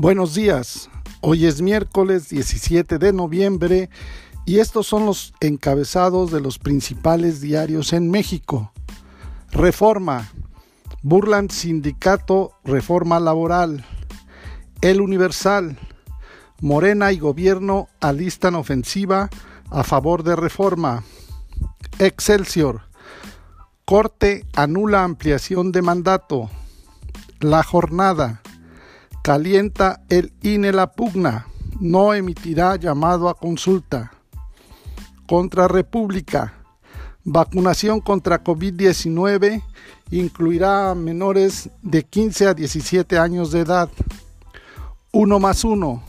Buenos días, hoy es miércoles 17 de noviembre y estos son los encabezados de los principales diarios en México. Reforma, burlan sindicato, reforma laboral. El Universal, Morena y gobierno alistan ofensiva a favor de reforma. Excelsior, Corte anula ampliación de mandato. La jornada, Calienta el INE la pugna. No emitirá llamado a consulta. Contra República. Vacunación contra COVID-19 incluirá a menores de 15 a 17 años de edad. Uno más uno.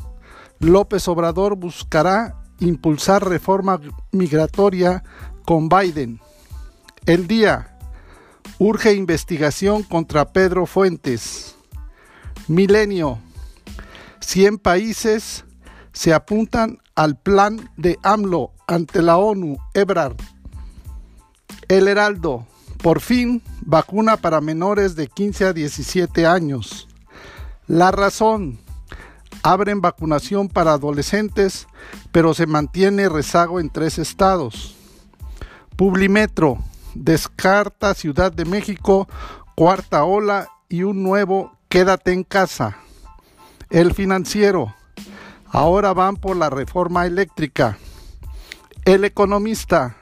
López Obrador buscará impulsar reforma migratoria con Biden. El día. Urge investigación contra Pedro Fuentes. Milenio. 100 países se apuntan al plan de AMLO ante la ONU, Ebrard. El Heraldo. Por fin, vacuna para menores de 15 a 17 años. La razón. Abren vacunación para adolescentes, pero se mantiene rezago en tres estados. Publimetro. Descarta Ciudad de México, cuarta ola y un nuevo quédate en casa. El financiero, ahora van por la reforma eléctrica. El economista,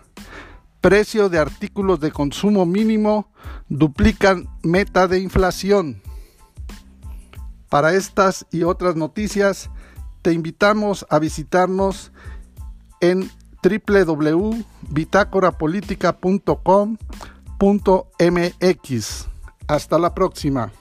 precio de artículos de consumo mínimo duplican meta de inflación. Para estas y otras noticias, te invitamos a visitarnos en www.bitácorapolítica.com.mx. Hasta la próxima.